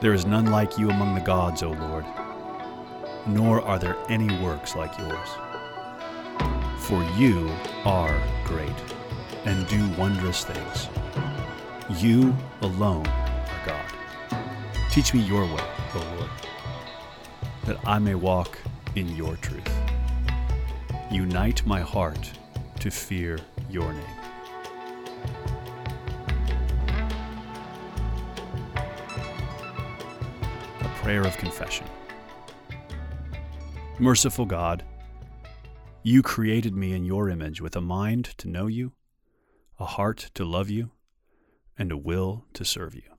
There is none like you among the gods, O Lord, nor are there any works like yours. For you are great and do wondrous things. You alone are God. Teach me your way, O Lord, that I may walk in your truth. Unite my heart to fear your name. Prayer of confession. Merciful God, you created me in your image with a mind to know you, a heart to love you, and a will to serve you.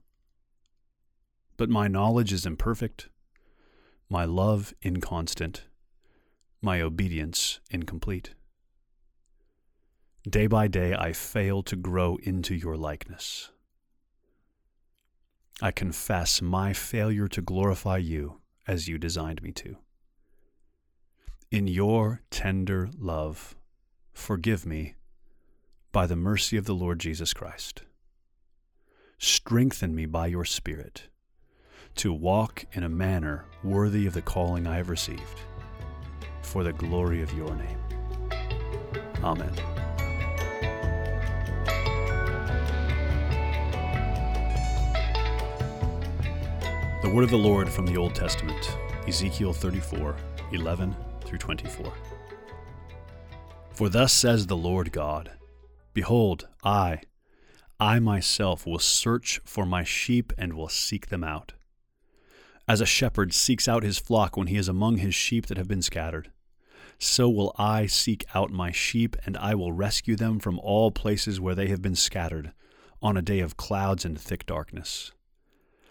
But my knowledge is imperfect, my love inconstant, my obedience incomplete. Day by day I fail to grow into your likeness. I confess my failure to glorify you as you designed me to. In your tender love, forgive me by the mercy of the Lord Jesus Christ. Strengthen me by your Spirit to walk in a manner worthy of the calling I have received, for the glory of your name. Amen. The word of the Lord from the Old Testament, Ezekiel 34 11 through 24. For thus says the Lord God Behold, I, I myself will search for my sheep and will seek them out. As a shepherd seeks out his flock when he is among his sheep that have been scattered, so will I seek out my sheep, and I will rescue them from all places where they have been scattered, on a day of clouds and thick darkness.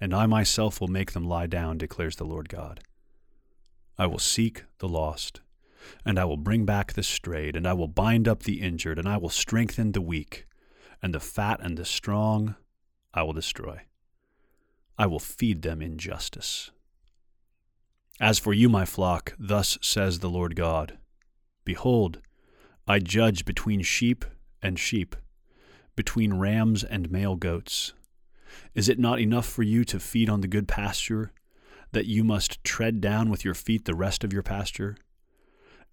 and I myself will make them lie down, declares the Lord God. I will seek the lost, and I will bring back the strayed, and I will bind up the injured, and I will strengthen the weak, and the fat and the strong I will destroy. I will feed them in justice. As for you, my flock, thus says the Lord God Behold, I judge between sheep and sheep, between rams and male goats. Is it not enough for you to feed on the good pasture, that you must tread down with your feet the rest of your pasture?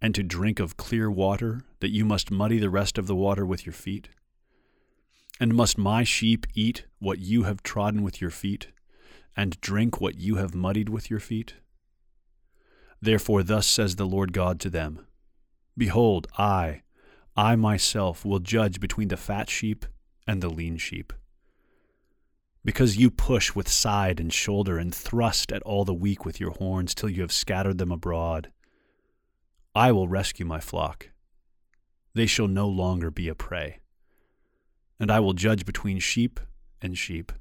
And to drink of clear water, that you must muddy the rest of the water with your feet? And must my sheep eat what you have trodden with your feet, and drink what you have muddied with your feet? Therefore, thus says the Lord God to them Behold, I, I myself, will judge between the fat sheep and the lean sheep because you push with side and shoulder and thrust at all the weak with your horns till you have scattered them abroad. I will rescue my flock. They shall no longer be a prey. And I will judge between sheep and sheep.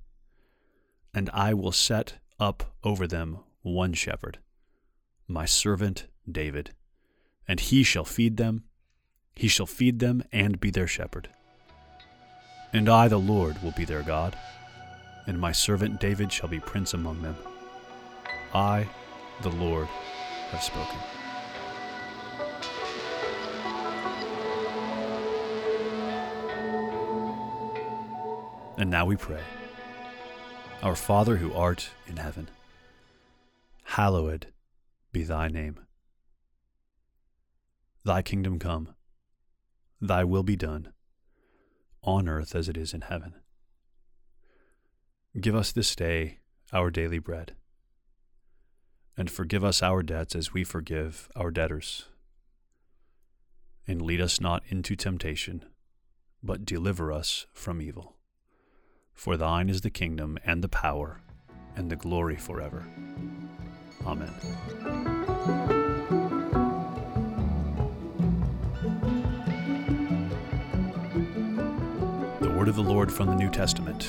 And I will set up over them one shepherd, my servant David. And he shall feed them, he shall feed them and be their shepherd. And I, the Lord, will be their God and my servant David shall be prince among them. I, the Lord, have spoken. And now we pray. Our Father who art in heaven, hallowed be thy name. Thy kingdom come, thy will be done, on earth as it is in heaven. Give us this day our daily bread. And forgive us our debts as we forgive our debtors. And lead us not into temptation, but deliver us from evil. For thine is the kingdom and the power and the glory forever. Amen. The word of the Lord from the New Testament,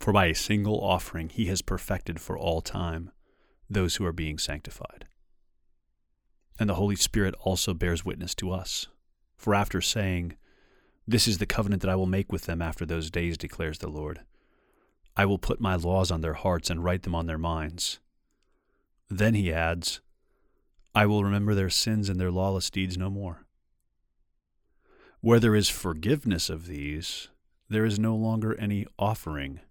For by a single offering he has perfected for all time those who are being sanctified. And the Holy Spirit also bears witness to us. For after saying, This is the covenant that I will make with them after those days, declares the Lord, I will put my laws on their hearts and write them on their minds. Then he adds, I will remember their sins and their lawless deeds no more. Where there is forgiveness of these, there is no longer any offering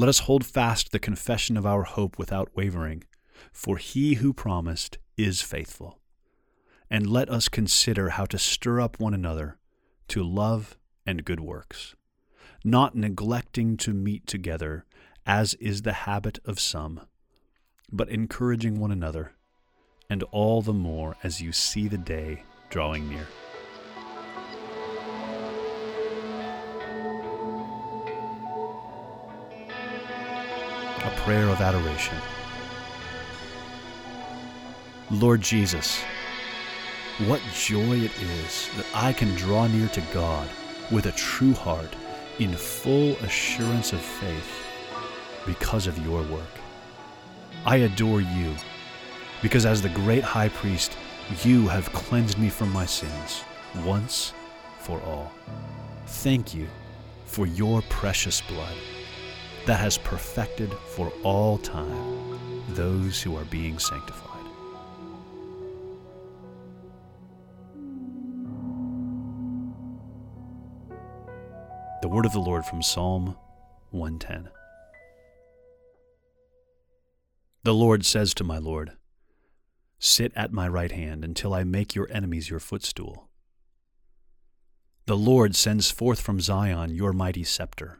Let us hold fast the confession of our hope without wavering, for he who promised is faithful. And let us consider how to stir up one another to love and good works, not neglecting to meet together, as is the habit of some, but encouraging one another, and all the more as you see the day drawing near. A prayer of adoration. Lord Jesus, what joy it is that I can draw near to God with a true heart in full assurance of faith because of your work. I adore you because as the great high priest, you have cleansed me from my sins once for all. Thank you for your precious blood that has perfected for all time those who are being sanctified. The word of the Lord from Psalm 110. The Lord says to my Lord, Sit at my right hand until I make your enemies your footstool. The Lord sends forth from Zion your mighty scepter.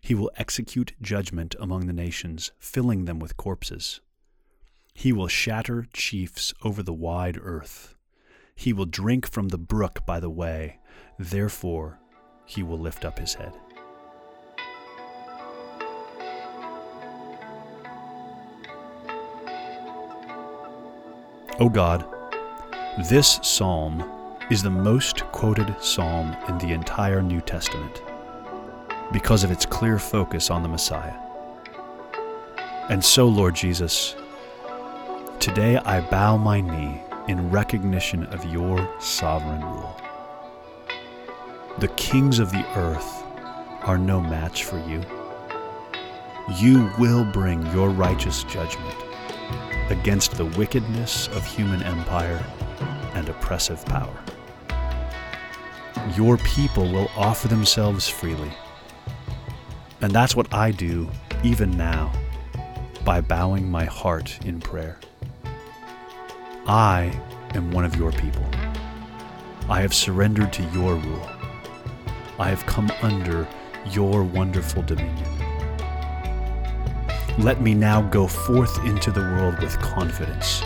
He will execute judgment among the nations, filling them with corpses. He will shatter chiefs over the wide earth. He will drink from the brook by the way. Therefore, he will lift up his head. O God, this psalm is the most quoted psalm in the entire New Testament because of its clear focus on the Messiah. And so, Lord Jesus, today I bow my knee in recognition of your sovereign rule. The kings of the earth are no match for you. You will bring your righteous judgment against the wickedness of human empire and oppressive power. Your people will offer themselves freely. And that's what I do even now by bowing my heart in prayer. I am one of your people. I have surrendered to your rule. I have come under your wonderful dominion. Let me now go forth into the world with confidence,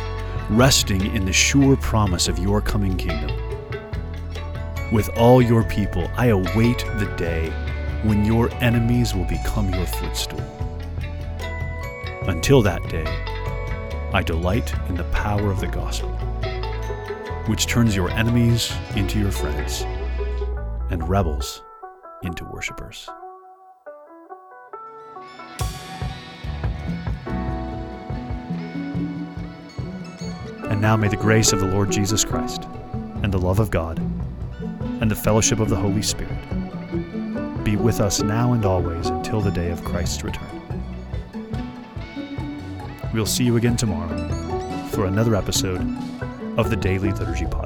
resting in the sure promise of your coming kingdom. With all your people, I await the day when your enemies will become your footstool. Until that day, I delight in the power of the gospel, which turns your enemies into your friends and rebels into worshippers. And now may the grace of the Lord Jesus Christ, and the love of God, and the fellowship of the Holy Spirit be with us now and always until the day of Christ's return. We'll see you again tomorrow for another episode of the Daily Liturgy Podcast.